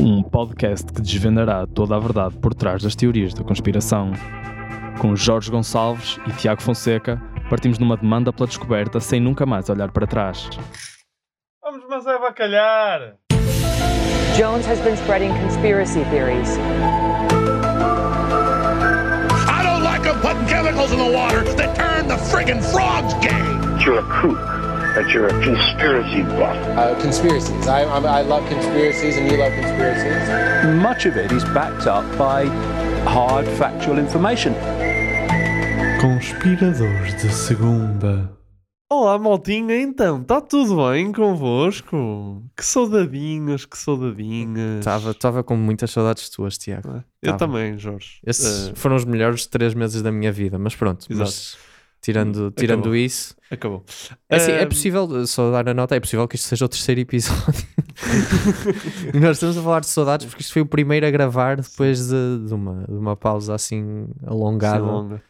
um podcast que desvendará toda a verdade por trás das teorias da conspiração. Com Jorge Gonçalves e Tiago Fonseca, partimos numa demanda pela descoberta sem nunca mais olhar para trás. Vamos, mas é bacalhar! Jones has been spreading conspiracy theories. I don't like them putting chemicals in the water that turn the friggin' frogs gay. You're a kook, that you're a conspiracy buff. Uh, conspiracies. I, I, I love conspiracies, and you love conspiracies. Much of it is backed up by hard factual information. Conspiradores de segunda. Olá, maltinha, então, está tudo bem convosco? Que saudadinhas, que saudadinhas. Estava com muitas saudades tuas, Tiago. Eu Tava. também, Jorge. Esses Eh, foram os melhores três meses da minha vida, mas pronto. Exato. Mas tirando, tirando Acabou. isso, acabou. é, assim, é possível, só dar a nota, é possível que isto seja o terceiro episódio. nós estamos a falar de saudades porque isto foi o primeiro a gravar depois de, de uma, de uma pausa assim alongada. Sim, longa.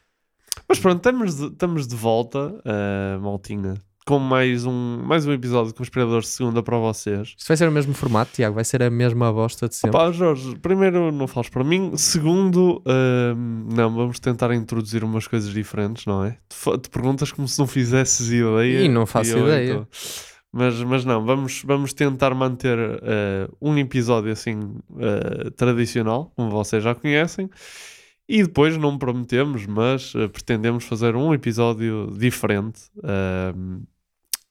Mas pronto, estamos de, estamos de volta, eh, maltinha, com mais um, mais um episódio de Conspiradores de Segunda para vocês. Isto vai ser o mesmo formato, Tiago, vai ser a mesma bosta de sempre. Pá, Jorge, primeiro não fales para mim, segundo, ehm, não, vamos tentar introduzir umas coisas diferentes, não é? Fa- tu perguntas como se não fizesses ideia. E não faço eu, ideia. então- Mas, mas não, vamos, vamos tentar manter eh, um episódio assim eh, tradicional, como vocês já conhecem, e depois não prometemos, mas eh, pretendemos fazer um episódio diferente, ehm,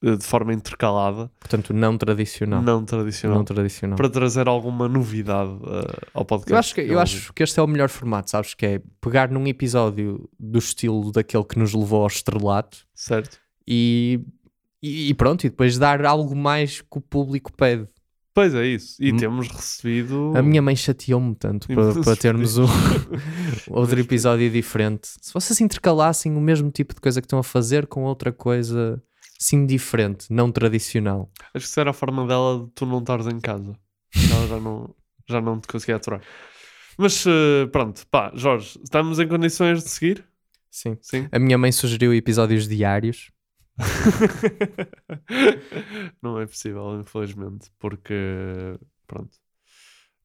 de forma intercalada, Portanto, não tradicional. não tradicional Não tradicional. para trazer alguma novidade uh, ao podcast. Eu acho, que, eu acho que este é o melhor formato, sabes? Que é pegar num episódio do estilo daquele que nos levou ao estrelato Certo. e, e pronto, e depois dar algo mais que o público pede. Pois é isso. E Hum. temos recebido. A minha mãe chateou-me tanto para, para termos um, outro episódio diferente. Se vocês intercalassem o mesmo tipo de coisa que estão a fazer com outra coisa assim diferente, não tradicional. Acho que isso era a forma dela de tu não estares em casa. Ela já não, já não te conseguia aturar. Mas uh, pronto, pá, Jorge, estamos em condições de seguir? Sim. Sim. A minha mãe sugeriu episódios diários. não é possível, infelizmente, porque pronto.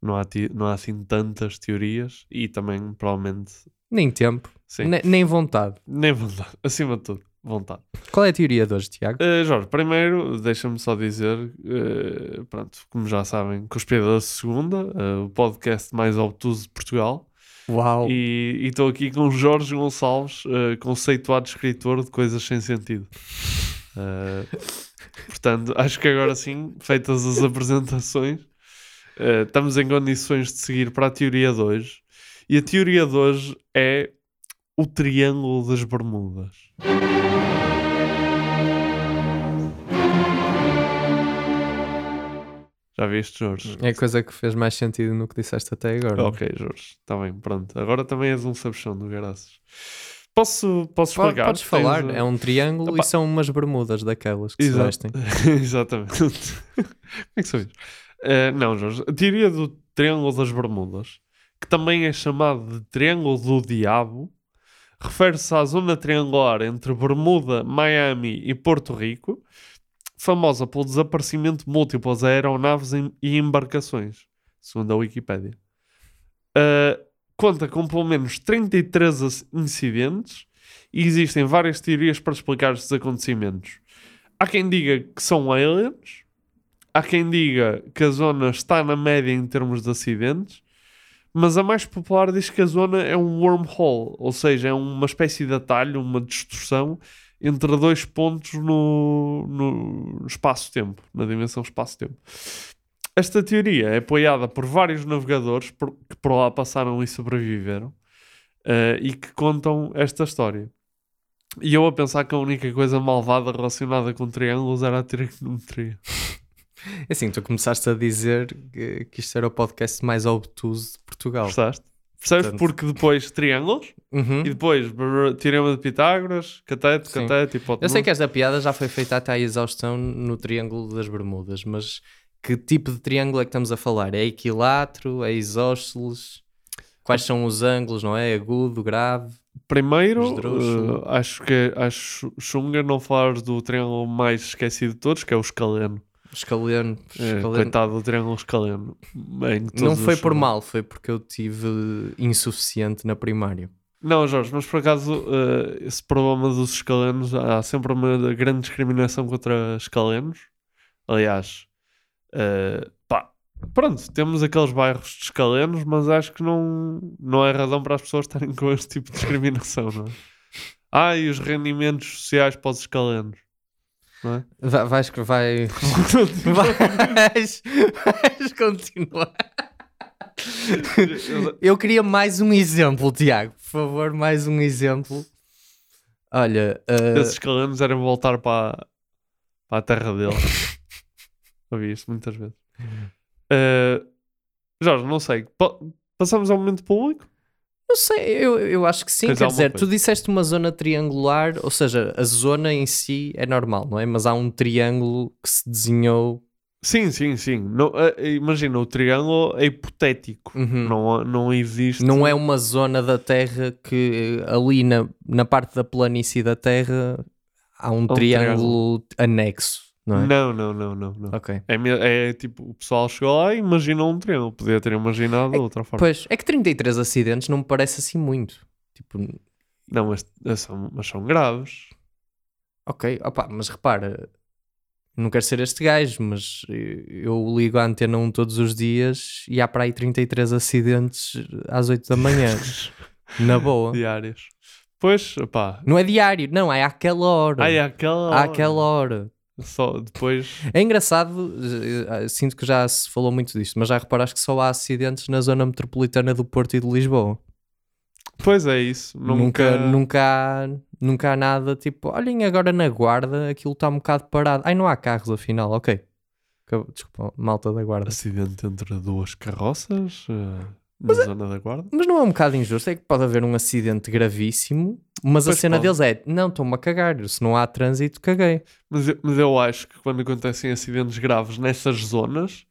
Não há, não há assim tantas teorias e também, provavelmente, Nem tempo, sim. ne- nem vontade. Nem vontade, acima de tudo, vontade. Qual é a teoria de hoje, Tiago? Uh, Jorge, primeiro deixa-me só dizer, uh, pronto, como já sabem, Conspirador de Segunda, uh, o podcast mais obtuso de Portugal, Uau! e estou aqui com Jorge Gonçalves, conceituado escritor de coisas sem sentido. Portanto, acho que agora sim, feitas as apresentações, estamos em condições de seguir para a teoria de hoje. E a teoria de hoje é o Triângulo das Bermudas. Já viste, Jorge? É a coisa que fez mais sentido no que disseste até agora. Ok, Jorge, está bem, pronto. Agora também és um sabichão do graças. Posso, posso Po- explicar? Podes Tens, falar, uh, é um triângulo Opa. e são umas bermudas daquelas que se Exato. vestem. Exatamente. Como é que sou isso? Eh, não, Jorge. A teoria do Triângulo das Bermudas, que também é chamado de Triângulo do Diabo, refere-se à zona triangular entre Bermuda, Miami e Porto Rico, famosa pelo desaparecimento de múltiplas aeronaves e embarcações, segundo a Wikipédia. Eh, conta com pelo menos 33 ac- incidentes e existem várias teorias para explicar estes acontecimentos. Há quem diga que são aliens, há quem diga que a zona está na média em termos de acidentes, mas a mais popular diz que a zona é um wormhole, ou seja, é uma espécie de atalho, uma distorção entre dois pontos no, no espaço-tempo, na dimensão espaço-tempo. Esta teoria é apoiada por vários navegadores por- que por lá passaram e sobreviveram eh, e que contam esta história. E eu a pensar que a única coisa malvada relacionada com triângulos era a trigonometria. É assim, tu começaste a dizer que, que isto era o podcast mais obtuso de Portugal. Percebes? Percebes? Portanto- Porque depois triângulos Uhum. e depois brr, teorema de Pitágoras, catete, Sim. catete, Eu hipotenusa. sei que esta piada já foi feita até à exaustão no Triângulo das Bermudas, mas que tipo de triângulo é que estamos a falar? É equilátero? É isósceles? Quais são os ângulos, não é? Agudo, grave? Primeiro, eh, acho que acho chunga não falares do triângulo mais esquecido de todos, que é o escaleno. Escaleno. É, escaleno. coitado do triângulo escaleno. Bem, Não foi por mal, foi porque eu tive insuficiente na primária. Não, Jorge, mas por acaso eh, esse problema dos escalenos, há sempre uma grande discriminação contra escalenos. Aliás, eh, pá, pronto, temos aqueles bairros de escalenos, mas acho que não, não é razão para as pessoas estarem com este tipo de discriminação, não é? Ah, e os rendimentos sociais para os escalenos. Não é? Vai, vais que vai. vais, vais continuar. Eu queria mais um exemplo, Tiago. Por favor, mais um exemplo. Olha, uh, Esses escalenos eram voltar para, para a terra deles. Ouvi isto muitas vezes. Eh, Jorge, não sei. Pa- passamos ao momento público? Não sei, eu, eu acho que sim. Tens Quer dizer, coisa? tu disseste uma zona triangular, ou seja, a zona em si é normal, não é? Mas há um triângulo que se desenhou. Sim, sim, sim. Não, eh, imagina, o triângulo é hipotético. Uhum. Não, não existe. Não é uma zona da Terra que eh, ali na, na parte da planície da Terra há um, um triângulo, anexo, não é? Não, não, não, não. não. Ok. É, me- é tipo, o pessoal chegou lá e imaginou um triângulo. Podia ter imaginado de outra forma. Pois, é que 33 acidentes não me parece assim muito. Tipo, Não, mas, mas são, mas são graves. ok, opa, mas repara, não quero ser este gajo, mas eu eu ligo a antena 1 todos os dias e há para aí 33 acidentes às 8 da manhã. Na boa. Diárias. Pois, pá. Não é diário, não, é àquela hora. Ai, àquela hora. Àquela hora. Só depois. É engraçado, eh, eh, sinto que já se falou muito disto, mas já reparaste que só há acidentes na zona metropolitana do Porto e de Lisboa. Pois é isso. Nunca, Nunca. nunca, há, nunca há nada tipo, olhem agora na guarda, aquilo está um bocado parado. Ai, não há carros afinal, ok. Desculpa, malta da guarda. Acidente entre duas carroças eh, na zona da guarda. Mas não é um bocado injusto, é que pode haver um acidente gravíssimo, mas a Pois cena pode. deles é, não, estou-me a cagar, se não há trânsito, caguei. Mas, eu- mas eu acho que quando acontecem acidentes graves nessas zonas,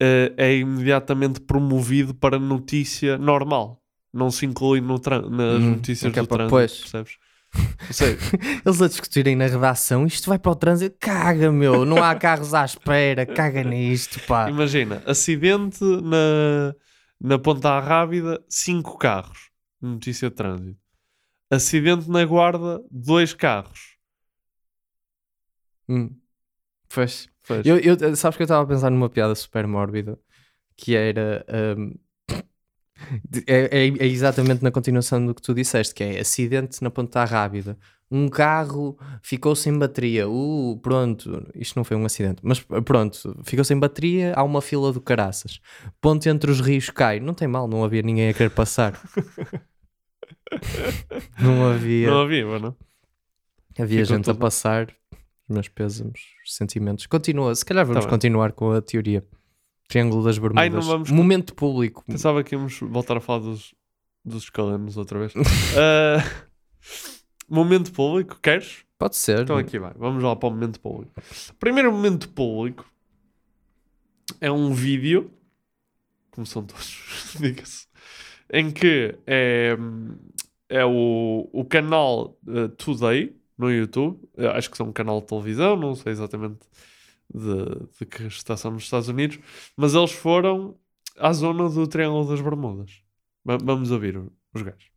eh, é imediatamente promovido para notícia normal. Não se inclui no nas Hum, notícias do trânsito, pois. percebes? Eles a discutirem na redação, isto vai para o trânsito, caga meu, não há carros à espera, caga nisto, pá. imagina, acidente na, na Ponta Rábida, 5 carros. Notícia de trânsito. Acidente na Guarda, 2 carros. Hum. Pois. Pois. Eu, eu- sabes que eu estava a pensar numa piada super mórbida que era. de- é, é- é exatamente na continuação do que tu disseste, que é acidente na Ponta Rábida. Um carro ficou sem bateria. Uh, pronto, isto não foi um acidente, mas pronto, ficou sem bateria, há uma fila do caraças. Ponte entre os rios cai. Não tem mal, não havia ninguém a querer passar. não havia. Não havia, mas não. Havia Ficou gente a tudo- passar, os meus pésimos sentimentos. Continua, se calhar vamos Tá continuar com a teoria. Triângulo das Bermudas. Ai, não vamos- Momento público. Pensava que íamos voltar a falar dos, dos escalenos outra vez. Ah, momento público, queres? Pode ser. Então aqui vai, vamos lá para o momento público. O primeiro momento público é um vídeo, como são todos, diga-se, em que é, é o, o canal eh, Today no YouTube. Eu acho que é um canal de televisão, não sei exatamente de, de que estação nos Estados Unidos, mas eles foram à zona do Triângulo das Bermudas. Va- vamos ouvir os gajos.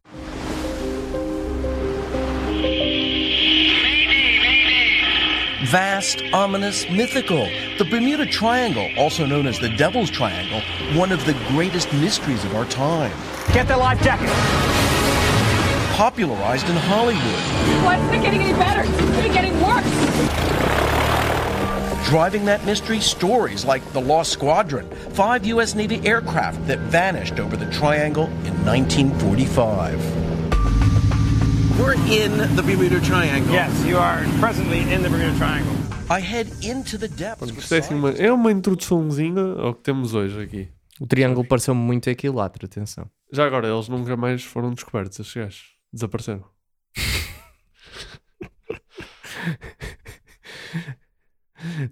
Vast, ominous, mythical. The Bermuda Triangle, also known as the Devil's Triangle, one of the greatest mysteries of our time. Get the life jacket. Popularized in Hollywood, Why isn't it getting any better? It's been getting worse. driving that mystery stories like the Lost Squadron, five U.S. Navy aircraft that vanished over the Triangle in 1945. We're in the Bermuda Triangle. Yes, you are presently in the Bermuda Triangle. I head into the depths. with Gostei assim, uma, é uma introduçãozinha ao que temos hoje aqui. O triângulo pareceu-me muito equilátero, atenção. Já agora, eles nunca mais foram descobertos, estes gajos. Desapareceram.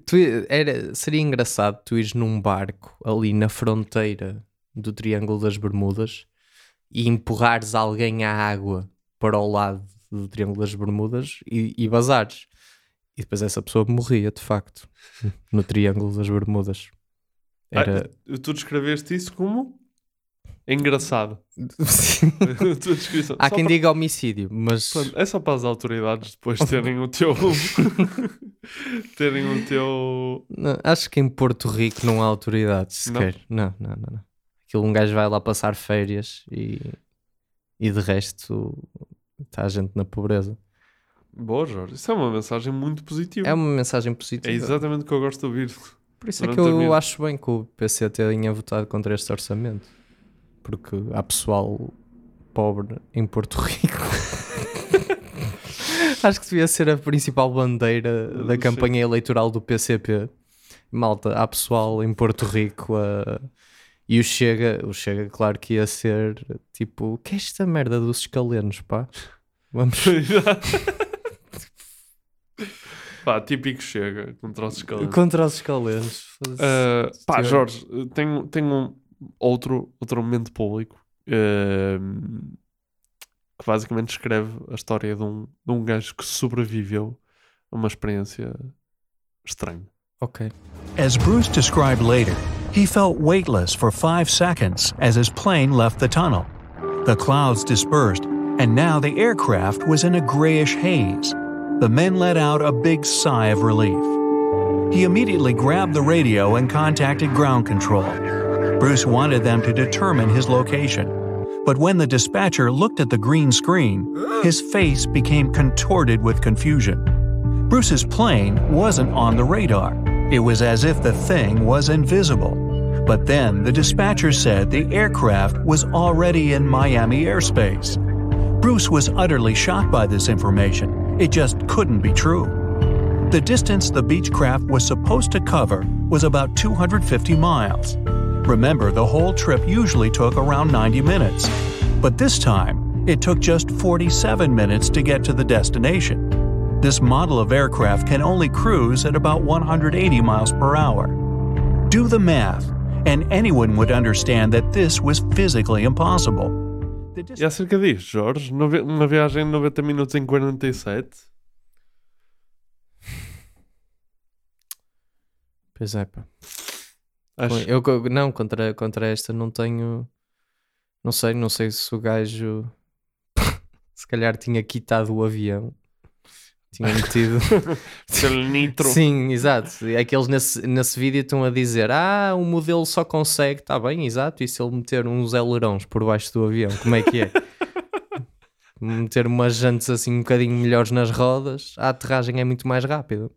Tu, era, seria engraçado tu ires num barco ali na fronteira do Triângulo das Bermudas e empurrares alguém à água para o lado do Triângulo das Bermudas e, e vazares. E depois essa pessoa morria, de facto, no Triângulo das Bermudas. Era. Ah, tu descreveste isso como engraçado. Há quem para- diga homicídio, mas. É só para as autoridades depois terem o teu. terem o teu. Não, acho que em Porto Rico não há autoridade sequer. Não, não, não. não. Aquilo um gajo vai lá passar férias e, e de resto está a gente na pobreza. Boa, Jorge. Isso é uma mensagem muito positiva. É uma mensagem positiva. É exatamente o que eu gosto de ouvir. Por isso é que eu acho bem que o PC tenha votado contra este orçamento. Porque há pessoal pobre em Porto Rico. acho que devia ser a principal bandeira da Sim. campanha eleitoral do PCP. Malta, há pessoal em Porto Rico a... E o Chega, o Chega, claro que ia ser tipo, o que é esta merda dos escalenos, pá? Vamos. Pá, típico chega contra os escalanos. Contra os escalenos. Uh, pá. Jorge, tenho, tenho um outro, outro momento público uh, que basicamente escreve a história de um, de um gajo que sobreviveu a uma experiência estranha. Ok. As Bruce described later, he felt weightless for five seconds as his plane left the tunnel. The clouds dispersed, and now the aircraft was in a grayish haze. The men let out a big sigh of relief. He immediately grabbed the radio and contacted ground control. Bruce wanted them to determine his location. But when the dispatcher looked at the green screen, his face became contorted with confusion. Bruce's plane wasn't on the radar. It was as if the thing was invisible. But then the dispatcher said the aircraft was already in Miami airspace. Bruce was utterly shocked by this information. It just couldn't be true. The distance the Beechcraft was supposed to cover was about 250 miles. Remember, the whole trip usually took around 90 minutes. But this time, it took just 47 minutes to get to the destination. This model of aircraft can only cruise at about 180 miles per hour. Do the math, and anyone would understand that this was physically impossible. E acerca disto, Jorge, uma viagem de 90 minutos em 47. Pois é, pá. Acho- Eu, não, contra, contra esta não tenho. Não sei, não sei se o gajo se calhar tinha quitado o avião. Tinha metido. Nitro. Sim, exato. É que eles nesse, nesse vídeo estão a dizer: Ah, o modelo só consegue. Está bem, exato. E se ele meter uns ailerons por baixo do avião, como é que é? meter umas jantes assim um bocadinho melhores nas rodas, a aterragem é muito mais rápida.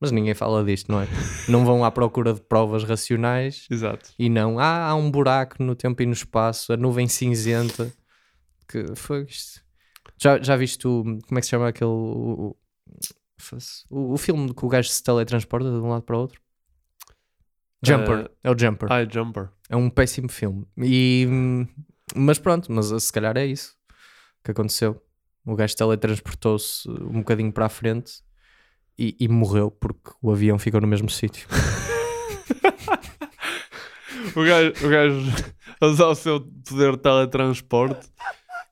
Mas ninguém fala disto, não é? Não vão à procura de provas racionais. Exato. E não, ah, há um buraco no tempo e no espaço, a nuvem cinzenta. Que foi isto. Já, já viste o. Como é que se chama aquele. O, o, o- filme que o gajo se teletransporta de um lado para o outro? Jumper. Eh, é o Jumper. Ah, é Jumper. É um péssimo filme. E, mas pronto, mas se calhar é isso que aconteceu. O gajo teletransportou-se um bocadinho para a frente e, e morreu porque o avião ficou no mesmo sítio. O gajo, o gajo usar o seu poder de teletransporte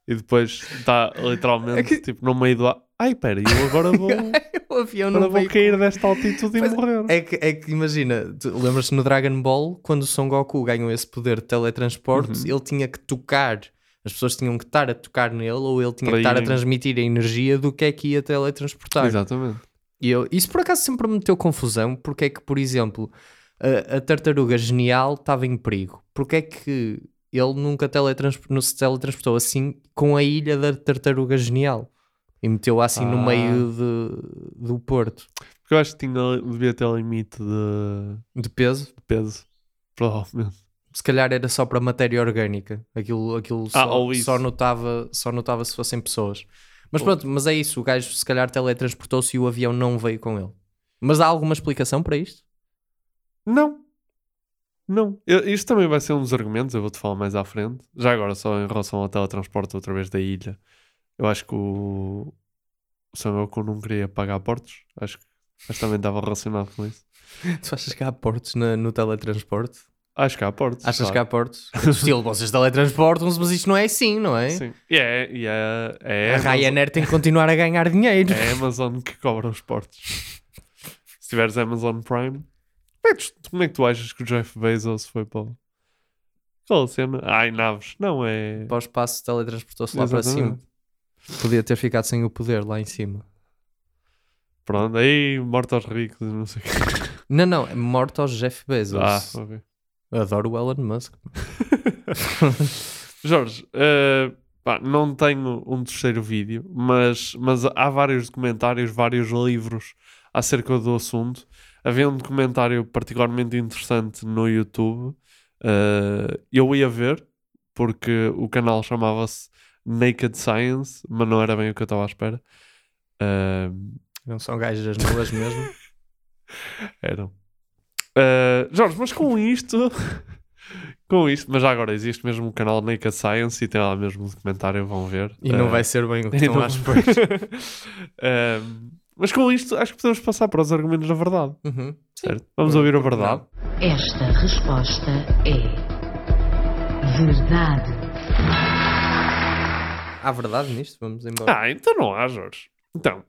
e depois está literalmente tipo no meio do ar. Ai, pera, eu agora vou, o avião agora não vou cair desta altitude e Pois morrer. É que, é que imagina, lembras-te no Dragon Ball, quando o Son Goku ganhou esse poder de teletransporte, Uhum. ele tinha que tocar, as pessoas tinham que estar a tocar nele, ou ele tinha Para que estar a irem- transmitir a energia do que é que ia teletransportar. Exatamente. E eu, isso por acaso sempre me meteu confusão, porque é que, por exemplo, a, a tartaruga genial estava em perigo. Porque é que ele nunca teletransp- não se teletransportou assim com a ilha da tartaruga genial? E meteu assim no Ah. meio de, do porto. Porque eu acho que tinha, devia ter limite de, De peso? de peso. Provavelmente. se calhar era só para matéria orgânica. Aquilo, aquilo Ah, só, notava, só notava se fossem pessoas. Mas pronto, mas é isso. O gajo se calhar teletransportou-se e o avião não veio com ele. Mas há alguma explicação para isto? Não. Não. Eu- isto também vai ser um dos argumentos, eu vou-te falar mais à frente. Já agora, só em relação ao teletransporte outra vez da ilha. Eu acho que o, o Son Goku não queria pagar portos. Acho que mas também estava relacionado com isso. Tu achas que há portos na- no teletransporte? Acho que há portos. Achas claro. que há portos? Estilo, vocês teletransportam-se, mas isto não é assim, não é? Sim. E é, e é, é A Ryanair tem que continuar a ganhar dinheiro. É a Amazon que cobra os portos. Se tiveres Amazon Prime. Como é, que tu, como é que tu achas que o Jeff Bezos foi para. o- Qual a cena? Ai, naves. Não é. Para o espaço, teletransportou-se lá para cima. Podia ter ficado sem o poder lá em cima. Pronto, aí morte aos ricos, não sei o quê. Não, não, é morto aos Jeff Bezos. Ah, ok. Adoro o Elon Musk. Jorge, eh, pá, não tenho um terceiro vídeo, mas, mas há vários documentários, vários livros acerca do assunto. Havia um documentário particularmente interessante no YouTube. eh, eu ia ver, porque o canal chamava-se Naked Science, mas não era bem o que eu estava à espera. Eh, Não são gajas nuas mesmo. eram. Eh, Jorge, mas com isto, com isto, mas já agora existe mesmo o canal Naked Science e tem lá mesmo o documentário, vão ver. E não vai ser bem o que estão não- à espera. Mas com isto, acho que podemos passar para os argumentos da verdade. Uhum. Certo? Vamos ouvir a verdade. Esta resposta é verdade. Há verdade nisto? Vamos embora. Ah, então não há, Jorge. Então,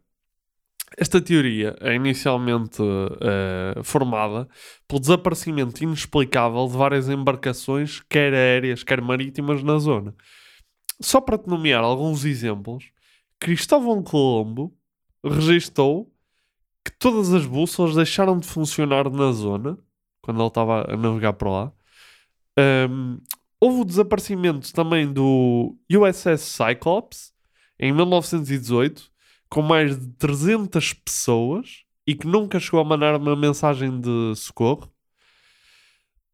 esta teoria é inicialmente eh, formada pelo desaparecimento inexplicável de várias embarcações, quer aéreas, quer marítimas, na zona. Só para te nomear alguns exemplos, Cristóvão Colombo registou que todas as bússolas deixaram de funcionar na zona, quando ele estava a navegar para lá. Ahm, houve o desaparecimento também do USS Cyclops, em 1918, com mais de 300 pessoas e que nunca chegou a mandar uma mensagem de socorro.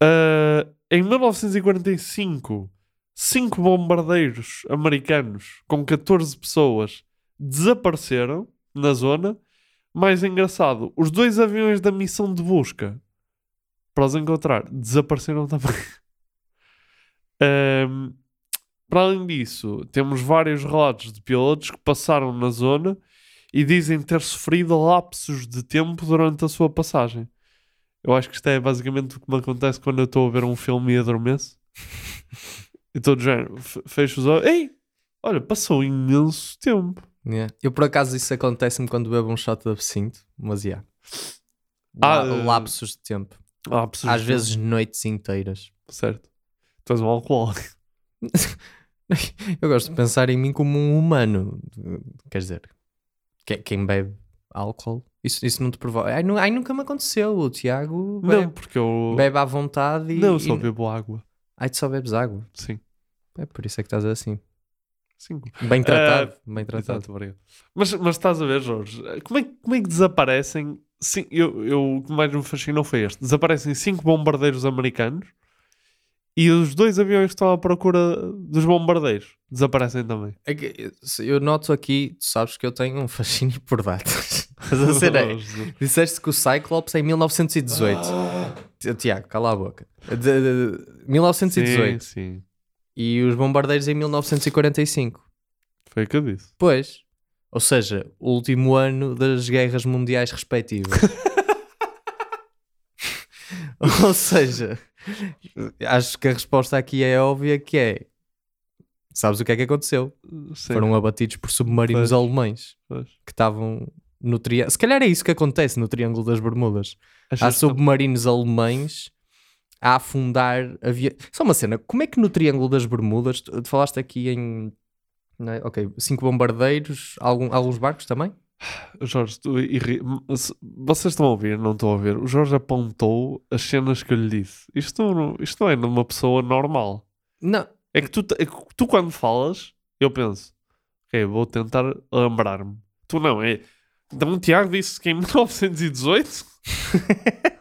Ah, em 1945, cinco bombardeiros americanos com 14 pessoas desapareceram na zona. Mais engraçado, os dois aviões da missão de busca para os encontrar desapareceram também. Ahm, para além disso, temos vários relatos de pilotos que passaram na zona e dizem ter sofrido lapsos de tempo durante a sua passagem. Eu acho que isto é basicamente o que me acontece quando eu estou a ver um filme e adormeço. e estou de género, fe- fecho os olhos. Ei, olha, passou imenso tempo. Yeah. Eu, por acaso, isso acontece-me quando bebo um shot de absinto, mas já. Ah, La- eh, lapsos de tempo. Lapsos Às de vezes tempo. noites inteiras. Certo. Tu és um alcoólico. Eu gosto de pensar em mim como um humano. Quer dizer, que- quem bebe álcool, isso, isso não te provoca. Ai, ai, nunca me aconteceu. O Tiago Não, bebe, porque eu. bebe à vontade e. Não, eu só e- bebo água. Ai, tu só bebes água. Sim. É por isso é que estás assim. Sim. Bem tratado. Ah, bem tratado. Exato, obrigado. Mas, mas estás a ver, Jorge, como é, que- como é que desaparecem? Sim, eu, eu, o que mais me fascinou foi este: desaparecem cinco bombardeiros americanos e os dois aviões que estão à procura dos bombardeiros desaparecem também. É que, eu noto aqui, tu sabes que eu tenho um fascínio por datas. Mas a cena é, disseste que o Cyclops é em 1918. Ti- Tiago, cala a boca. De, de- de- 1918. Sim, sim. E os bombardeiros em 1945. Foi o que eu disse. Pois. Ou seja, o último ano das guerras mundiais respectivas. Ou seja, acho que a resposta aqui é óbvia que é sabes o que é que aconteceu? Sim. Foram abatidos por submarinos Pois. alemães Pois. que estavam no triângulo. Se calhar é isso que acontece no Triângulo das Bermudas. Achas Há que submarinos alemães a afundar aviões. Só uma cena, como é que no Triângulo das Bermudas, tu, tu falaste aqui em. é? Ok, cinco bombardeiros, algum, alguns barcos também? Jorge, tu irri- vocês estão a ouvir, não estão a ouvir. O Jorge apontou as cenas que eu lhe disse. Isto não, isto não é numa pessoa normal. Não. É que tu, é que tu quando falas, eu penso, ok, vou tentar lembrar-me. Tu não, é. Então o Tiago disse que em 1918.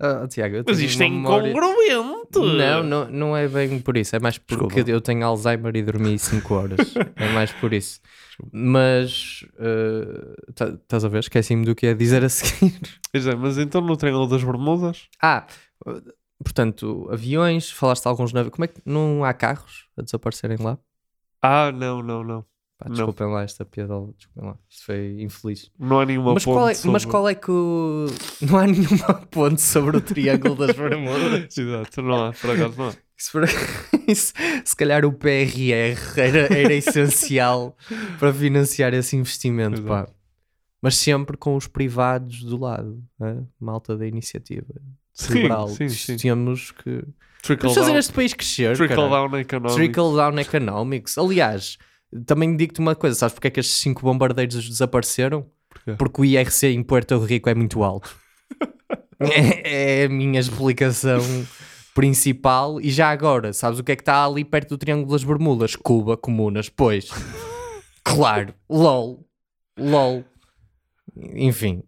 Ah, Tiago, eu Mas isto é memória- incongruente. Não, não, não é bem por isso. É mais porque Desculpa. eu tenho Alzheimer e dormi 5 horas. é mais por isso. Mas tá- estás a ver? Esqueci-me do que é dizer a seguir. Pois é, mas então no Triângulo das Bermudas. Ah, uh, portanto, aviões, falaste de alguns navios. Como é que não há carros a desaparecerem lá? Ah, não, não, não. Pá, Não. desculpem lá esta piadola, desculpem lá. Isto foi infeliz. Não há nenhuma mas qual, é, ponte mas sobre- qual é que o... Não há nenhuma ponte sobre o Triângulo das Bermudas. Exato, não há, por acaso não há. Isso, isso- se calhar o PRR era, era essencial para financiar esse investimento, pá. Mas sempre com os privados do lado, né? malta da iniciativa Sim, liberal. sim, sim. Temos que Trickle Vamos fazer down. este país crescer. Trickle caralho. down economics. Trickle down economics. Aliás, também digo-te uma coisa: sabes porque é que estes cinco bombardeiros desapareceram? Porquê? Porque o IRC em Puerto Rico é muito alto. é, é a minha explicação principal. E já agora, sabes o que é que está ali perto do Triângulo das Bermudas? Cuba, comunas, pois. Claro, LOL. LOL. Enfim.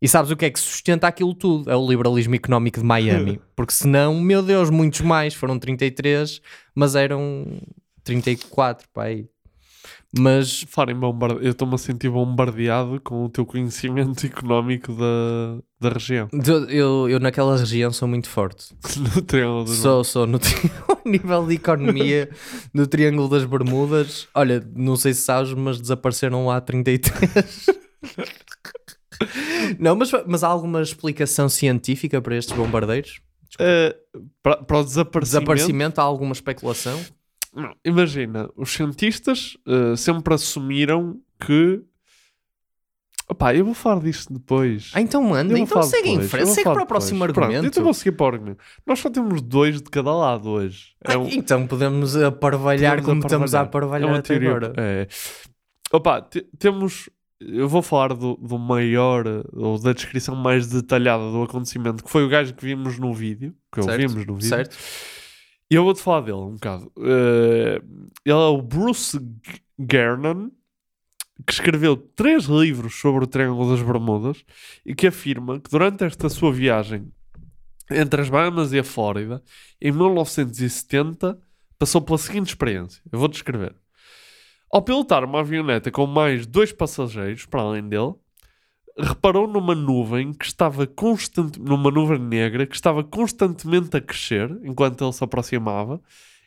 E sabes o que é que sustenta aquilo tudo? É o liberalismo económico de Miami. Porque senão, meu Deus, muitos mais. Foram 33, mas eram 34, pá aí. Mas Falar em bombarde... Eu estou-me a sentir bombardeado com o teu conhecimento económico da, da região. eu, eu, eu naquela região sou muito forte. No Triângulo das Sou, sou no tri- nível de economia do Triângulo das Bermudas. Olha, não sei se sabes, mas desapareceram lá 33. não, mas, mas há alguma explicação científica para estes bombardeiros? Eh, para, para o desaparecimento, Desaparecimento, há alguma especulação? Não, imagina, os cientistas eh, sempre assumiram que. Opá, eu vou falar disto depois. Ah, então manda, então segue em depois, eu frente, segue para o próximo depois. Pronto, argumento. então vou seguir para o argumento. Nós só temos dois de cada lado hoje. É Ah, um- Então podemos aparvalhar Podemos como estamos a aparvalhar. aparvalhar É uma até teoria. agora. É. Opa, te- temos. Eu vou falar do, do maior, ou da descrição mais detalhada do acontecimento, que foi o gajo que vimos no vídeo. Que Certo, ouvimos no vídeo. certo. E eu vou-te falar dele um bocado. Eh, ele é o Bruce Gernon, que escreveu três livros sobre o Triângulo das Bermudas e que afirma que durante esta sua viagem entre as Bahamas e a Flórida, em 1970, passou pela seguinte experiência. Eu vou descrever. Ao pilotar uma avioneta com mais dois passageiros, para além dele, reparou numa nuvem que estava constante, numa nuvem negra que estava constantemente a crescer enquanto ele se aproximava,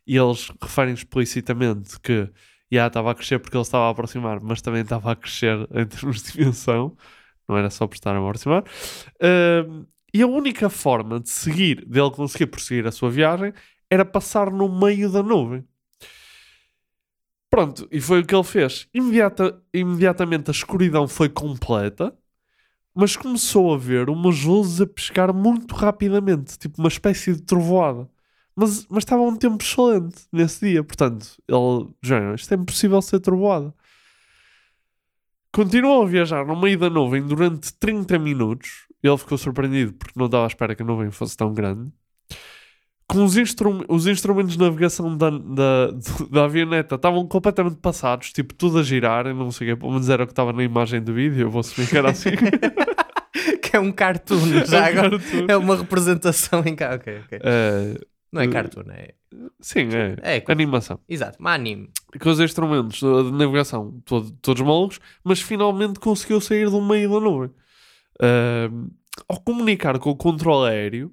e eles referem explicitamente que já estava a crescer porque ele estava a aproximar, mas também estava a crescer em termos de dimensão, não era só por estar a aproximar. Ahm, e a única forma de seguir, dele conseguir prosseguir a sua viagem, era passar no meio da nuvem. Pronto, e foi o que ele fez. Imediata, imediatamente a escuridão foi completa, mas começou a ver umas luzes a pescar muito rapidamente, tipo uma espécie de trovoada. Mas, mas estava um tempo excelente nesse dia, portanto, ele, já, isto é impossível ser trovoada. Continuou a viajar no meio da nuvem durante 30 minutos. Ele ficou surpreendido porque não estava à espera que a nuvem fosse tão grande. Com os, instru os instrumentos de navegação da, da, da avioneta estavam completamente passados, tipo tudo a girar, não sei o que, pelo menos era o que estava na imagem do vídeo, eu vou assumir que era assim. que é um cartoon, já um agora. cartoon. É uma representação em cá. Ok, ok. Eh, Não é eh, cartoon, é. Sim, é, É, animação. Exato, uma anime. Com os instrumentos de navegação todo- todos malucos, mas finalmente conseguiu sair do meio da nuvem. Ahm, ao comunicar com o controle aéreo,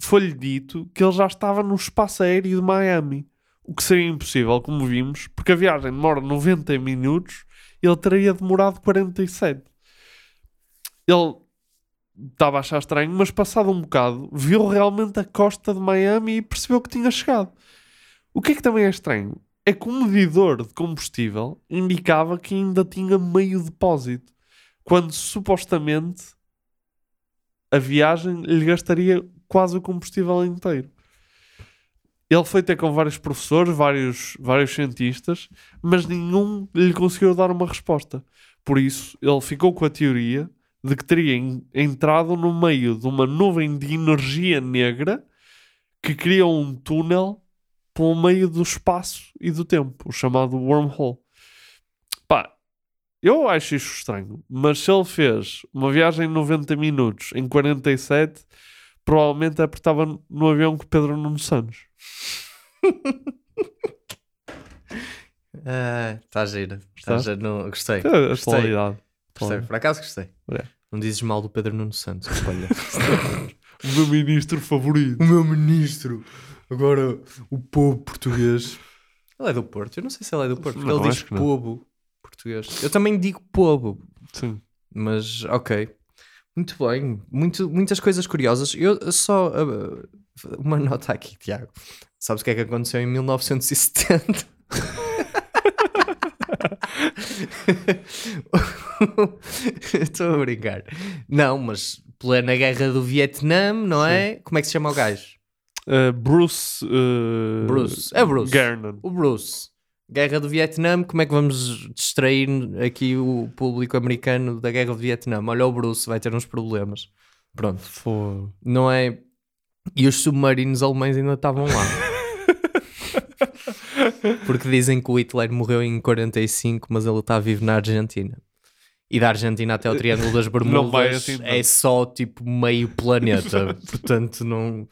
foi-lhe dito que ele já estava no espaço aéreo de Miami. O que seria impossível, como vimos, porque a viagem demora 90 minutos e ele teria demorado 47. Ele estava a achar estranho, mas passado um bocado, viu realmente a costa de Miami e percebeu que tinha chegado. O que é que também é estranho? É que o medidor de combustível indicava que ainda tinha meio depósito, quando supostamente a viagem lhe gastaria quase o combustível inteiro. Ele foi ter com vários professores, vários, vários cientistas, mas nenhum lhe conseguiu dar uma resposta. Por isso, ele ficou com a teoria de que teria en- entrado no meio de uma nuvem de energia negra que criou um túnel pelo meio do espaço e do tempo, o chamado wormhole. Pá, eu acho isto estranho, mas se ele fez uma viagem de 90 minutos em 47, provavelmente é porque estava no avião com o Pedro Nuno Santos. Ah, Está gira. Está? Está gira. Não, gostei. É, gostei. Gostei. Por acaso gostei. É. Não dizes mal do Pedro Nuno Santos. Olha. O meu ministro favorito. o meu ministro. Agora, o povo português. Ele é do Porto. Eu não sei se ele é do Porto. porque Não, ele diz povo português. Eu também digo povo. Sim. Mas, ok. Muito bem. Muito, muitas coisas curiosas. Eu só... uh, uma nota aqui, Tiago. Sabes o que é que aconteceu em 1970? Estou a brincar. Não, mas plena guerra do Vietnã, não é? Como é que se chama o gajo? Uh, Bruce. uh, Bruce. É Bruce. Gernon. O Bruce. Guerra do Vietnã, como é que vamos distrair aqui o público americano da Guerra do Vietnã? Olha o Bruce, vai ter uns problemas. Pronto. Fogo. Não é? E os submarinos alemães ainda estavam lá. Porque dizem que o Hitler morreu em 45, mas ele está vivo na Argentina. E da Argentina até ao Triângulo das Bermudas assim é só tipo meio planeta. Portanto, não,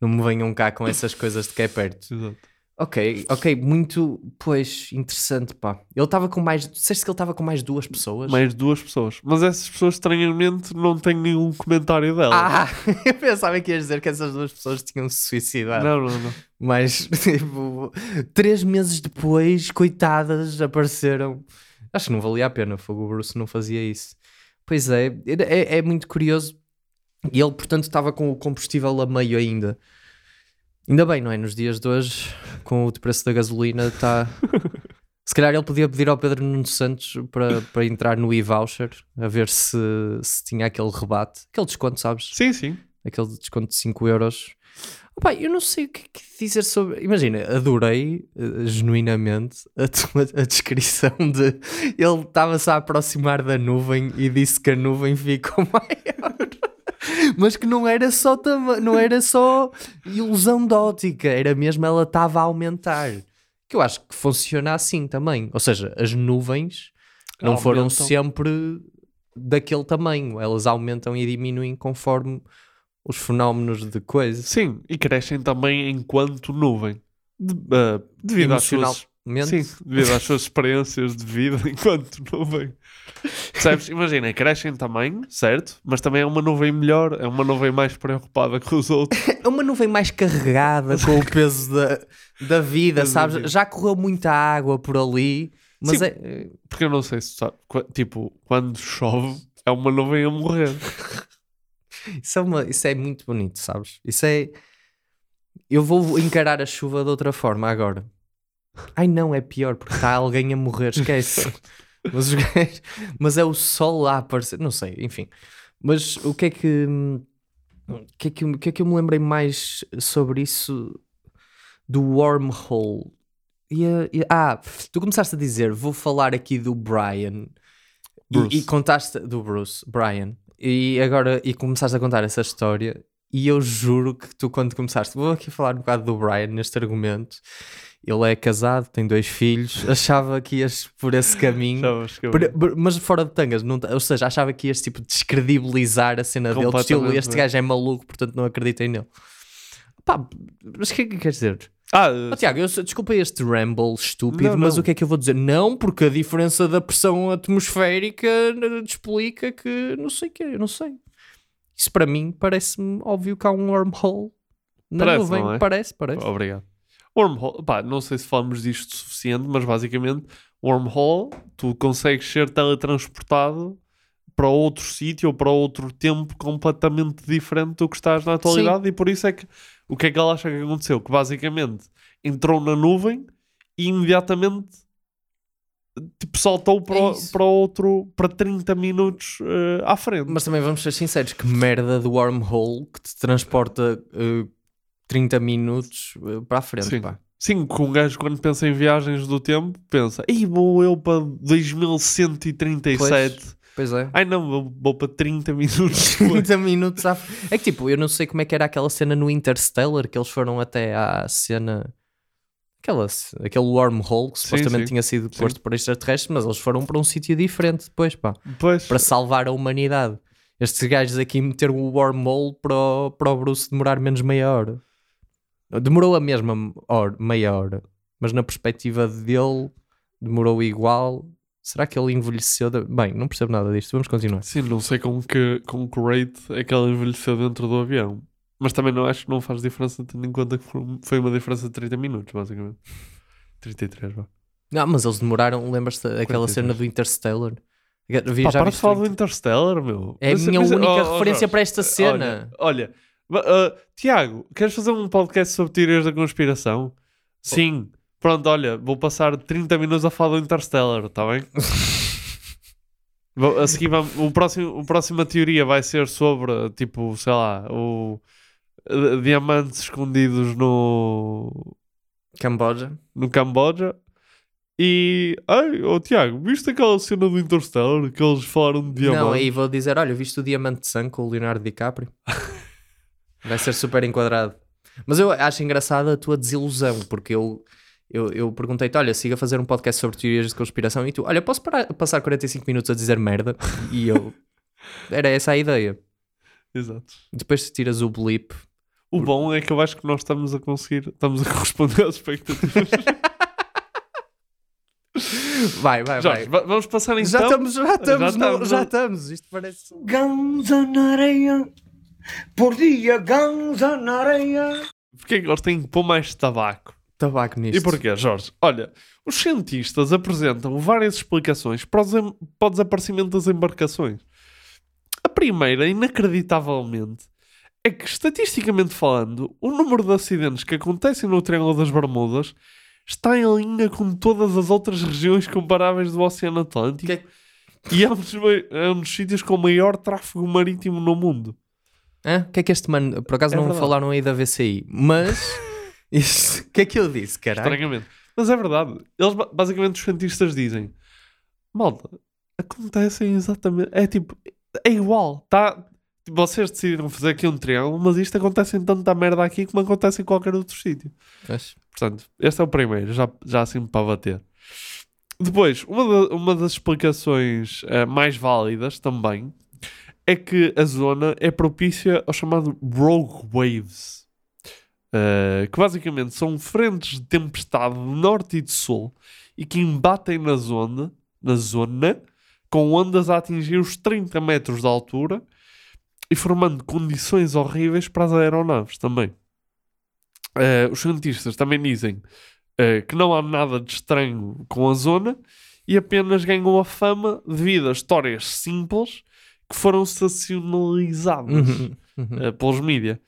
não me venham cá com essas coisas de que é perto. Exato. Ok, ok, muito, pois, interessante, pá. Ele estava com mais, disseste que ele estava com mais duas pessoas? Mais duas pessoas. Mas essas pessoas, estranhamente, não têm nenhum comentário dela. Ah, eu pensava que ias dizer que essas duas pessoas tinham se suicidado. Não, não, não. Mas, tipo, três meses depois, coitadas, apareceram. Acho que não valia a pena, Fogo o Bruce não fazia isso. Pois é, é, é muito curioso. E ele, portanto, estava com o combustível a meio ainda. Ainda bem, não é? Nos dias de hoje, com o preço da gasolina, está. Se calhar ele podia pedir ao Pedro Nuno Santos para, para entrar no e-voucher a ver se, se tinha aquele rebate, aquele desconto, sabes? Sim, sim. Aquele desconto de 5 euros. Opa, eu não sei o que, que dizer sobre. Imagina, adorei eh, genuinamente a tua a descrição de ele estava-se a aproximar da nuvem e disse que a nuvem ficou maior. Mas que não era só não era só ilusão de ótica, era mesmo ela estava a aumentar. Que eu acho que funciona assim também. Ou seja, as nuvens não foram sempre daquele tamanho, elas aumentam e diminuem conforme os fenómenos de coisa. Sim, e crescem também enquanto nuvem. De- ah, devido às suas... Sim, devido às suas experiências de vida enquanto nuvem. Percebes? Imagina, crescem em tamanho, certo? Mas também é uma nuvem melhor, é uma nuvem mais preocupada com os outros. É uma nuvem mais carregada com o peso da, da vida, sabes? Já correu muita água por ali, mas Sim. é. Porque eu não sei se sabes, qu- tipo, quando chove, é uma nuvem a morrer. Isso é, uma- isso é muito bonito, sabes? Isso é. Eu vou encarar a chuva de outra forma agora. Ai não, é pior porque está alguém a morrer, esquece. Mas, os gajos- mas é o sol lá a aparecer, não sei, enfim. Mas o que é que. O que é que, o que é que eu me lembrei mais sobre isso do wormhole? E a- e- ah, tu começaste a dizer, vou falar aqui do Brian. E, e contaste do Bruce, Brian. E agora e começaste a contar essa história. E eu juro que tu, quando começaste, vou aqui falar um bocado do Brian neste argumento. Ele é casado, tem dois filhos. Achava que ias por esse caminho, Por- mas fora de tangas, não, ou seja, achava que ias tipo descredibilizar a cena dele. do Estilo, este gajo é maluco, portanto não acreditem nele. Pá, mas o que é que queres dizer? Ah, Oh, Tiago, eu, desculpa este ramble estúpido, Não, mas não. o que é que eu vou dizer? Não, porque a diferença da pressão atmosférica eh, explica que não sei o que, eu não sei. Isso para mim parece-me óbvio que há um wormhole na Parece, nuvem. não é? Parece, parece. Obrigado. Wormhole, pá, não sei se falamos disto suficiente, mas basicamente, wormhole, tu consegues ser teletransportado para outro sítio ou para outro tempo completamente diferente do que estás na atualidade e por isso é que o que é que ela acha que aconteceu? Que basicamente entrou na nuvem e imediatamente tipo saltou para, o- isso. para outro para 30 minutos eh, à frente. Mas também vamos ser sinceros, que merda de wormhole que te transporta eh, 30 minutos eh, para a frente, Sim. pá. Sim, que um gajo quando pensa em viagens do tempo pensa, ei, vou eu para 2137. Pois é. Ai não, vou, vou para 30 minutos. 30 minutos à... É que tipo, eu não sei como é que era aquela cena no Interstellar que eles foram até à cena. Aquela, aquele wormhole que Sim, supostamente sim. tinha sido Sim. posto por extraterrestres, mas eles foram para um sítio diferente depois, pá, Pois, para salvar a humanidade. Estes gajos aqui meteram o wormhole para o, para o Bruce demorar menos meia hora. Demorou a mesma hora, meia hora, mas na perspectiva dele demorou igual. Será que ele envelheceu? de- Bem, não percebo nada disto. Vamos continuar. sim, não sei com que, com que rate é que ela envelheceu dentro do avião. Mas também não acho que não faz diferença, tendo em conta que foi- uma diferença de 30 minutos, basicamente. 33, vá. Não, mas eles demoraram, lembras-te daquela 43. cena do Interstellar? Vi- Pá, para de falar do Interstellar, meu. É a minha mas- única oh, oh, referência Jorge, para esta cena. Olha, olha ah, Tiago, queres fazer um podcast sobre teorias da conspiração? Sim. Pronto, olha, vou passar 30 minutos a falar do Interstellar, está bem? A seguir, vamos, o próximo, a próxima teoria vai ser sobre, tipo, sei lá, o eh, diamantes escondidos no Camboja. no Camboja. E, ai, oh Tiago, viste aquela cena do Interstellar que eles falaram de diamantes? Não, aí vou dizer: olha, viste o Diamante de Sangue com o Leonardo DiCaprio? Vai ser super enquadrado. Mas eu acho engraçada a tua desilusão, porque eu, eu, eu perguntei-te: olha, siga a fazer um podcast sobre teorias de conspiração e tu, olha, posso parar- passar 45 minutos a dizer merda? E eu, era essa a ideia. Exato. Depois tiras o blip. O bom é que eu acho que nós estamos a conseguir, estamos a corresponder às expectativas. Vai, vai, Jorge, vai. va- vamos passar então. Já estamos, já estamos, no- estamos, já não? estamos. Isto parece. Ganza na areia, por dia ganza na areia. Porquê é que eles têm que pôr mais tabaco? Tabaco nisto. E porquê, Jorge? Olha, os cientistas apresentam várias explicações para o, para o desaparecimento das embarcações. A primeira, inacreditavelmente, é que, estatisticamente falando, o número de acidentes que acontecem no Triângulo das Bermudas está em linha com todas as outras regiões comparáveis do Oceano Atlântico e é um, dos, é um dos sítios com maior tráfego marítimo no mundo. Hã? O que é que este mano. Por acaso É não verdade. falaram aí da VCI, mas. O que é que eu disse, caralho? Estranhamente. Mas é verdade. Eles, ba- basicamente, os cientistas dizem: Malta, acontecem exatamente. É tipo, é igual. Tá? Vocês decidiram fazer aqui um triângulo, mas isto acontece em tanta merda aqui como acontece em qualquer outro sítio. Portanto, este é o primeiro, já, já assim para bater. Depois, uma, da- uma das explicações eh, mais válidas também é que a zona é propícia ao chamado Rogue Waves, eh, que basicamente são frentes de tempestade de norte e de sul e que embatem na zona, na zona com ondas a atingir os 30 metros de altura e formando condições horríveis para as aeronaves também. Eh, os cientistas também dizem eh, que não há nada de estranho com a zona e apenas ganham a fama devido a histórias simples que foram sensacionalizadas Uhum, uhum. eh, pelos mídia.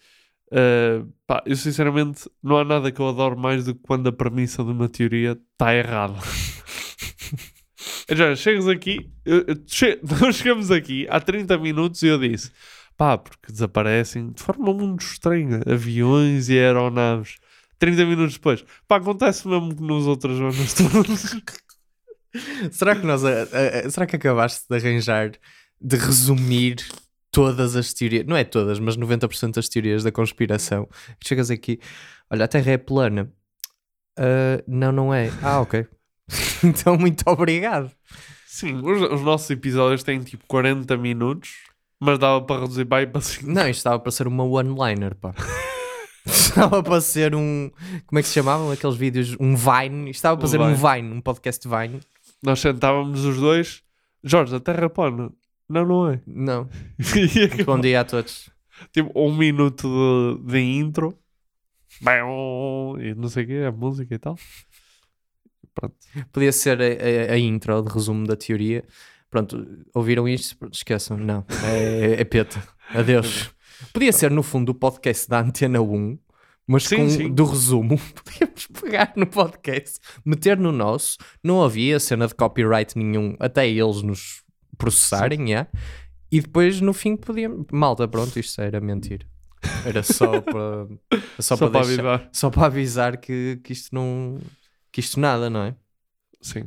Eh, pá, eu sinceramente não há nada que eu adoro mais do que quando a premissa de uma teoria está errada. Já chegas aqui, eu- eu- che- nós chegamos aqui há 30 minutos e eu disse: pá, porque desaparecem de forma muito estranha aviões e aeronaves. 30 minutos depois, pá, acontece mesmo que nos outras zonas todas. Será que nós. a- a- a- será que acabaste de arranjar, de resumir todas as teorias? Não é todas, mas 90% das teorias da conspiração. Chegas aqui, olha, a Terra é plana. Ah, não, não é. Ah, ok. então, muito obrigado. Sim, os, os nossos episódios têm tipo 40 minutos, mas dava para reduzir bem para 5. Não, isto estava para ser uma one-liner, pá. estava para ser um. Como é que se chamavam aqueles vídeos? Um Vine. Isto estava para ser um Vine. Vine, um podcast Vine. Nós sentávamos os dois, Jorge, a Terra é plana. Não, não é. Não. Bom dia a todos. tipo um minuto de, de intro e não sei o que, a música e tal. Pronto. Podia ser a, a- a intro de resumo da teoria. Pronto, ouviram isto? Esqueçam, não. É, é peta. Adeus. Podia ser, no fundo, o podcast da Antena 1, mas Sim, com, sim. do resumo. Podíamos pegar no podcast, meter no nosso. Não havia cena de copyright nenhum, até eles nos processarem, já. E depois, no fim, podíamos. Malta, pronto, isto era mentir. Era só para. Só, Só para, deixar- avisar. Só para avisar que, que isto não. Que isto nada, não é? Sim.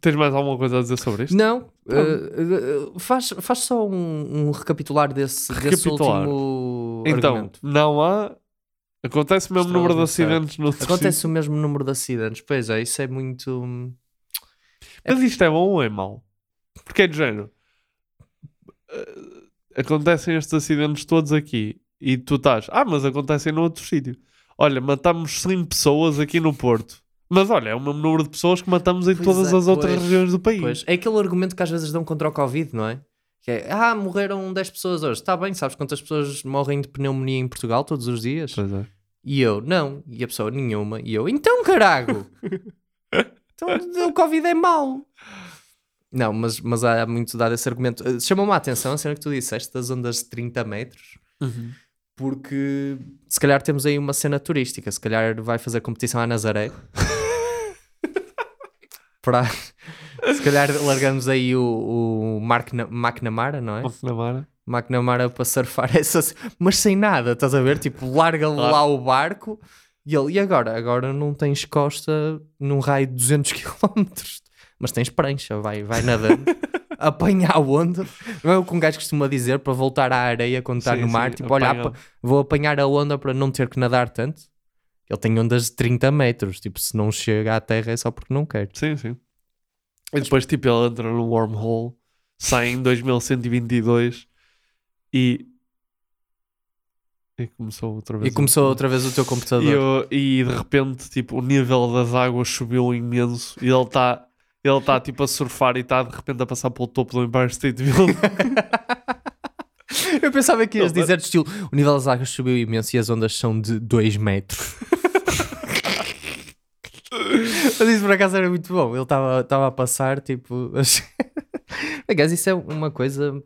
Tens mais alguma coisa a dizer sobre isto? Não, uh, uh, faz, faz só um, um recapitular desse, desse Recapitular. último Então, argumento. não há. Acontece o mesmo Estrelas número de acidentes no Acontece o mesmo número de acidentes. Pois é, isso é muito. Mas isto é bom ou é mau? Porque é de género. eh, acontecem estes acidentes todos aqui e tu estás, ah, mas acontecem no outro sítio. Olha, matamos 100 pessoas aqui no Porto. Mas olha, é o mesmo número de pessoas que matamos em Pois todas é, as outras pois, regiões do país. Pois, é aquele argumento que às vezes dão contra o Covid, não é? Que é, ah, morreram 10 pessoas hoje. Está bem, sabes quantas pessoas morrem de pneumonia em Portugal todos os dias? Pois é. E eu, não. E a pessoa, nenhuma. E eu, então carago! então o Covid é mau. Não, mas, mas há muito dado esse argumento. Eh, Chamou-me a atenção a cena que tu disseste das ondas de 30 metros, Uhum. porque se calhar temos aí uma cena turística. Se calhar vai fazer competição à Nazaré. Para... Se calhar largamos aí o, o Mark Na- McNamara, não é? McNamara. McNamara para surfar essas, mas sem nada, estás a ver? Tipo, larga Claro. lá o barco e ele, e agora? Agora não tens costa num raio de 200 km, mas tens prancha, vai, vai nadando, apanha a onda. Não é o que um gajo costuma dizer para voltar à areia quando está Sim, no mar? sim, tipo, olha, vou apanhar a onda para não ter que nadar tanto. Ele tem ondas de 30 metros, tipo, se não chega à terra é só porque não quer. Sim, sim. E depois, tipo, ele entra num wormhole, sai em 2122 e. E começou outra vez. E começou outra vez o teu computador. E, eu- e de repente, tipo, o nível das águas subiu imenso e ele está. Ele está tipo a surfar e está de repente a passar pelo topo do Empire State Building. Eu pensava que ias Não, dizer de estilo o nível das águas subiu imenso e as ondas são de 2 metros. Mas isso por acaso era muito bom. Ele estava a passar, tipo. Aliás, isso é uma coisa.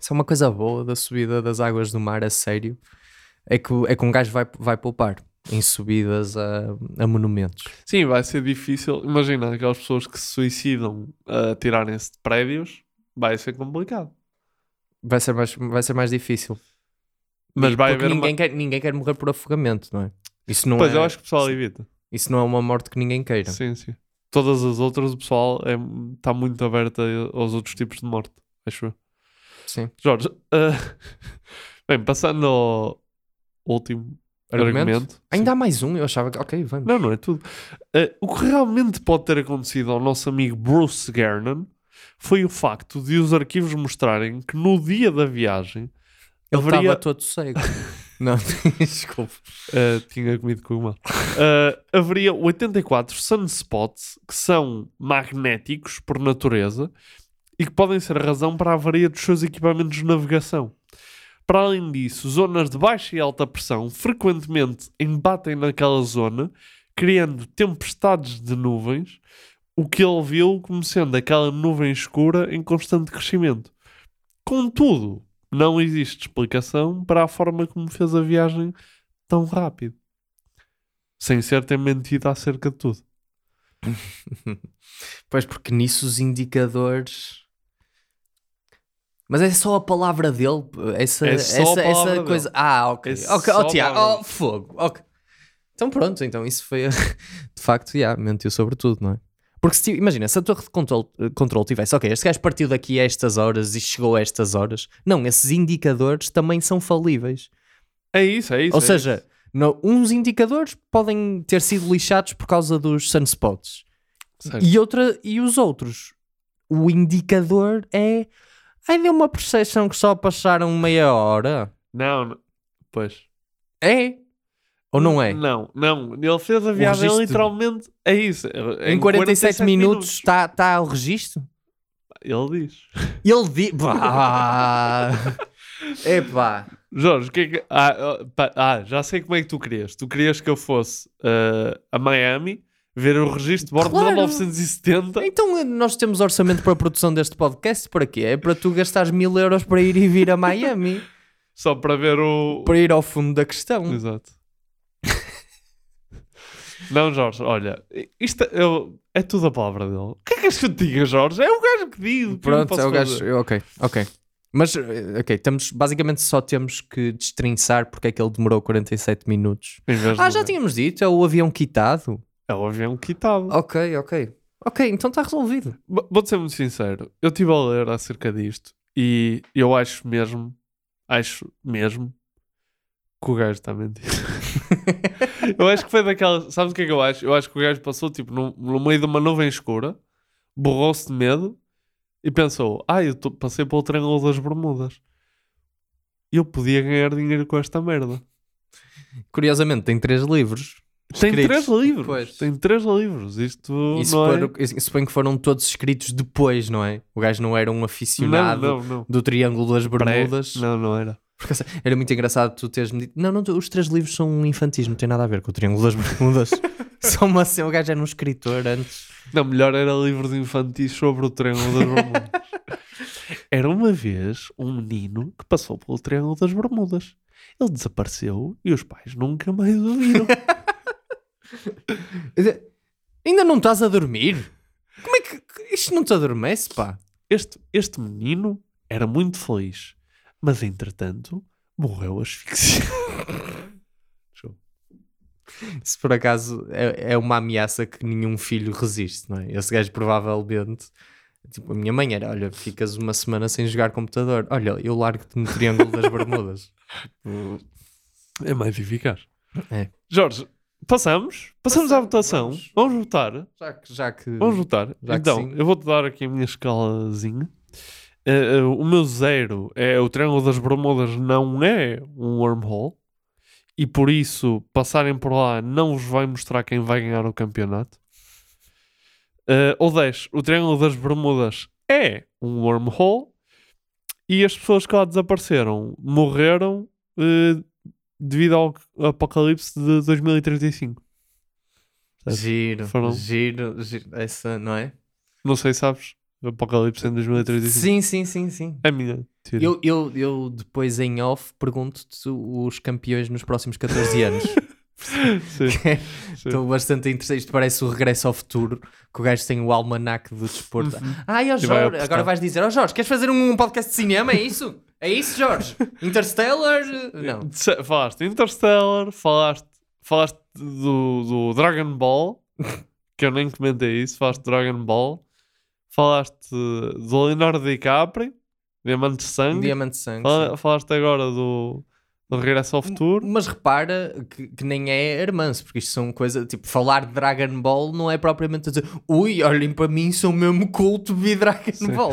Isso é uma coisa boa da subida das águas do mar, a sério. É que, é que um gajo vai, vai poupar em subidas a, a monumentos. Sim, vai ser difícil. Imagina aquelas pessoas que se suicidam a tirarem-se de prédios, vai ser complicado. Vai ser mais, vai ser mais difícil. Mas vai porque haver ninguém, uma- quer, ninguém quer morrer por afogamento, não é? Isso não Pois é, eu acho que o pessoal evita. Isso não é uma morte que ninguém queira. Sim, sim. Todas as outras, o pessoal está muito aberto aos outros tipos de morte, acho eu. Sim. Jorge, ah, bem, passando ao último Argumento? argumento. Ainda há mais um, eu achava que. Ok, vamos. Não, não é tudo. Ah, o que realmente pode ter acontecido ao nosso amigo Bruce Gernon foi o facto de os arquivos mostrarem que no dia da viagem Ele haveria- estava todo cego. não, desculpa. Uh, tinha comido cogumelo. Uh, haveria 84 sunspots que são magnéticos por natureza e que podem ser a razão para a avaria dos seus equipamentos de navegação. Para além disso, zonas de baixa e alta pressão frequentemente embatem naquela zona, criando tempestades de nuvens, o que ele viu como sendo aquela nuvem escura em constante crescimento. Contudo, não existe explicação para a forma como fez a viagem tão rápido. Sem ser ter mentido acerca de tudo. Pois, porque nisso os indicadores. Mas é só a palavra dele. Essa, É só a essa, palavra essa dele. coisa. Ah, ok. É ok, oh, a Tiago, oh, fogo. ok. Então pronto, então isso foi. De facto, já, mentiu sobre tudo, não é? Porque se, imagina, se a torre de controle, controle tivesse, ok, este gajo partiu daqui a estas horas e chegou a estas horas. Não, esses indicadores também são falíveis. É isso, é isso. Ou é seja, isso. no- uns indicadores podem ter sido lixados por causa dos sunspots. Certo. E, outra, e os outros? O indicador é. Ai, deu uma percepção que só passaram meia hora. Não, não. Pois. É? Ou não é? Não, não. Ele fez a viagem registro- literalmente. É isso. Em 47, minutos está tá o registro? Ele diz. Ele diz. Epá. Jorge, o que é que. Ah, ah, pá, ah, já sei como é que tu querias. Tu querias que eu fosse ah, a Miami ver o registro de bordo Claro. de 1970. Então nós temos orçamento para a produção deste podcast. Para quê? É para tu gastares mil euros para ir e vir a Miami. Só para ver o. Para ir ao fundo da questão. Exato. Não, Jorge, olha, isto é, eu- é tudo a palavra dele. O que é que és que eu te diga, Jorge? É o gajo que diz. Pronto, é o gajo. fazer? Ok, ok. Mas, eh, ok, temos, basicamente só temos que destrinçar porque é que ele demorou 47 minutos. Ah, já tínhamos dito, é o avião quitado. É o avião quitado. Ok, ok. Ok, então está resolvido. Vou-te ser muito sincero. Eu estive a ler acerca disto e eu acho mesmo, acho mesmo que o gajo está a mentir. eu acho que foi daquela. Sabes o que é que eu acho? Eu acho que o gajo passou tipo no, no meio de uma nuvem escura, borrou-se de medo e pensou: Ah, eu tô- passei pelo Triângulo das Bermudas. Eu podia ganhar dinheiro com esta merda. Curiosamente, tem três livros. Tem três livros. Pois. Tem três livros. Isto E não é... suponho, suponho que foram todos escritos depois, não é? O gajo não era um aficionado Não, não, não. do Triângulo das Pré- Bermudas. Não, não era. Porque, assim, era muito engraçado tu teres-me dito: não, não, os três livros são infantis, não tem nada a ver com o Triângulo das Bermudas. Só uma assim, o gajo era um escritor antes. Não, melhor era livros infantis sobre o Triângulo das Bermudas. era uma vez um menino que passou pelo Triângulo das Bermudas. Ele desapareceu e os pais nunca mais o viram. Ainda não estás a dormir? Como é que isto não te adormece, pá? Este, este menino era muito feliz, mas entretanto morreu asfixiado. Se por acaso é, é uma ameaça que nenhum filho resiste, não é? Esse gajo provavelmente. Tipo, a minha mãe era: olha, ficas uma semana sem jogar computador. Olha, eu largo-te no Triângulo das Bermudas. É mais eficaz. É. Jorge, passamos? Passamos à votação. Vamos, votar? Já que, já que, Vamos votar. já então, eu vou-te dar aqui a minha escalazinha. Eh, eh, o meu zero é o Triângulo das Bermudas não é um wormhole e por isso passarem por lá não vos vai mostrar quem vai ganhar o campeonato. Eh, o 10, o Triângulo das Bermudas é um wormhole e as pessoas que lá desapareceram morreram eh, devido ao apocalipse de 2035. Certo? Giro, Foram- giro, giro. Essa, não é? Não sei, sabes? Apocalipse em 2035. Sim, sim, sim, sim. É a minha teoria. Eu, eu, eu depois em off pergunto-te os campeões nos próximos 14 anos. Estou bastante interessado. Isto parece o regresso ao futuro, que o gajo tem o almanac do desporto. Uhum. Ai, ó vai Jorge, apostar. agora vais dizer, ó Jorge, queres fazer um podcast de cinema? É isso? É isso, Jorge? Interstellar? Não. Falaste Interstellar, falaste, falaste do, do Dragon Ball, que eu nem comentei isso, falaste Dragon Ball, falaste do Leonardo DiCaprio, Diamante de Sangue, Diamante de Sangue, Fala- falaste agora do, do Regresso ao Futuro. Mas repara que, que nem é hermanço, porque isto são coisas. Tipo, falar de Dragon Ball não é propriamente dizer ui, olhem para mim, sou mesmo culto vi Dragon Ball.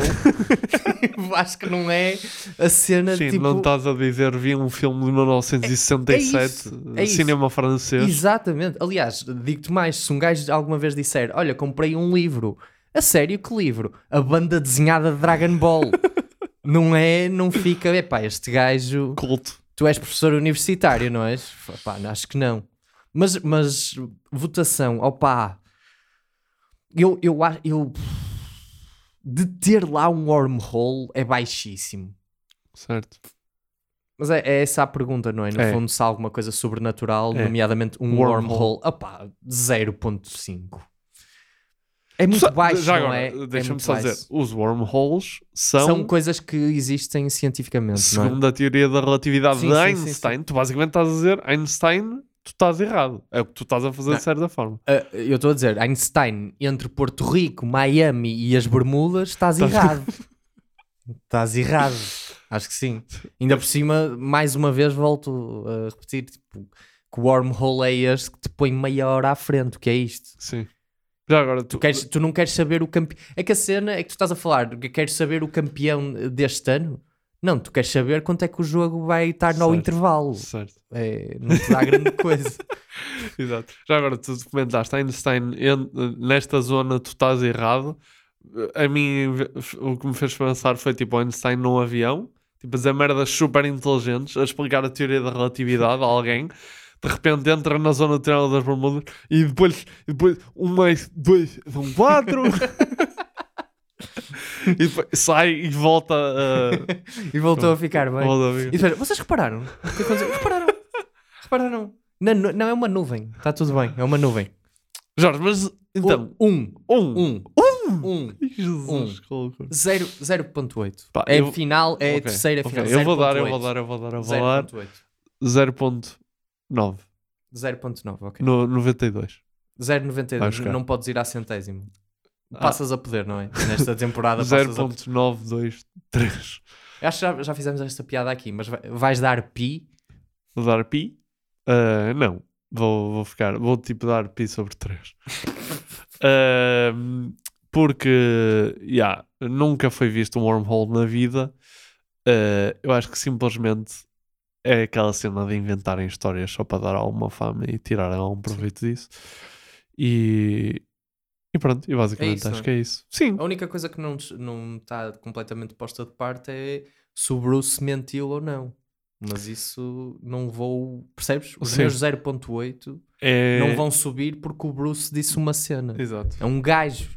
Acho que não é a cena Sim, tipo. não estás a dizer, vi um filme de 1967, É isso, é isso. cinema francês. Exatamente. Aliás, digo-te mais: se um gajo alguma vez disser, olha, comprei um livro, a sério, que livro? A banda desenhada de Dragon Ball. não é, não fica, epá, este gajo. Culto. Tu és professor universitário, não és? Pá, acho que não. Mas, mas votação, opá. Eu, eu, eu. De ter lá um wormhole é baixíssimo. Certo. Mas é, é essa a pergunta, não é? No É. fundo, se há alguma coisa sobrenatural, É. nomeadamente um Wormhole. wormhole, opá, 0.5. É muito baixo, Já agora, é? É deixa-me muito só baixo. dizer, os wormholes são, São coisas que existem cientificamente, não é? segundo a teoria da relatividade Sim, de sim, sim, Einstein, tu basicamente estás a dizer Einstein, tu estás errado. É o que tu estás a fazer Não. de certa forma. Ah, eu estou a dizer, Einstein entre Porto Rico, Miami e as Bermudas, estás Estás- errado. estás errado. Acho que sim. Ainda por cima, mais uma vez, volto a repetir: tipo, que o wormhole é este que te põe meia hora à frente. O que é isto? Sim. Já agora, Tu, queres, tu não queres saber o campeão. É que a cena é que tu estás a falar que queres saber o campeão deste ano. Não, tu queres saber quanto é que o jogo vai estar no Certo, intervalo. certo. É, não te dá grande coisa. Exato. Já agora, tu comentaste Einstein, nesta zona tu estás errado. A mim, o que me fez pensar foi tipo Einstein num avião, tipo a dizer merdas super inteligentes, a explicar a teoria da relatividade a alguém. De repente entra na zona do Triângulo das Bermudas e depois, e depois um mais dois são quatro. e depois sai e volta a. E voltou a ficar bem. A E depois, vocês repararam? Aconteceu? repararam? Repararam? Não, não, é uma nuvem. Está tudo bem. É uma nuvem. Jorge, mas então. Um. Um. Um. Um. Jesus, que loucura. Zero- 0.8. Pá, É eu- final, é a Ok, terceira ok. final. Eu vou dar, eu 0.8. vou dar, eu vou dar, eu vou dar 0.8. 0.9 0.9, ok. no 92. 0.92. Vai buscar. Não podes ir à centésimo. Ah. Passas a poder, não é? Nesta temporada passas a 0.923. Eu Acho que já, já fizemos esta piada aqui, mas vai- vais dar pi. Vou dar pi? Ah, não, vou, vou ficar, vou tipo dar pi sobre 3. porque, yeah, nunca foi visto um wormhole na vida. Ah, eu acho que simplesmente é aquela cena de inventarem histórias só para dar alguma fama e tirarem algum proveito disso. E, e pronto, e basicamente isso, acho não é? que é isso. Sim, A única coisa que não não está completamente posta de parte é se o Bruce mentiu ou não. Mas isso não vou. Percebes? Os Sim. meus 0.8 É- não vão subir porque o Bruce disse uma cena. Exato. É um gajo.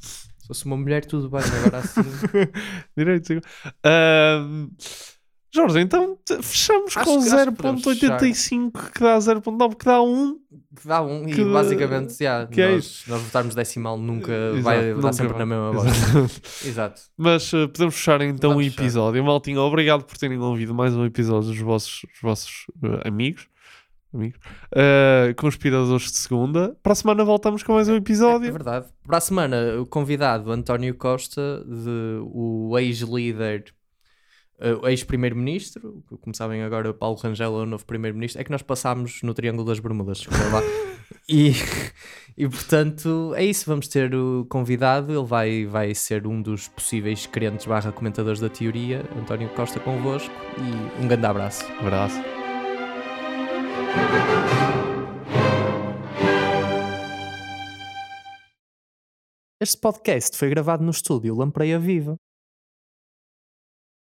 Se fosse uma mulher, tudo bem. Agora assim. Direito. sim. Ahm, Jorge, então fechamos Acho com que- acho que podemos 0.85 que dá 0.9 que dá 1. que dá um. E Que- basicamente, já, que é nós, isso. nós votarmos decimal nunca Exato, vai nunca dar sempre vai. na mesma Exato. voz. Exato. Mas uh, podemos fechar então Vamos o episódio. Maltinho, obrigado por terem ouvido mais um episódio dos vossos, dos vossos uh, amigos. amigos. Uh, conspiradores de segunda. Para a semana voltamos com mais um episódio. É verdade. Para a semana, o convidado António Costa, de, o ex-líder, o ex-primeiro-ministro, como sabem agora, Paulo Rangel é o novo primeiro-ministro, é que nós passámos no Triângulo das Bermudas. lá. e, e portanto, é isso. Vamos ter o convidado, ele vai, vai ser um dos possíveis crentes barra comentadores da teoria, António Costa convosco, e um grande abraço. abraço. Este podcast foi gravado no estúdio Lampreia Viva.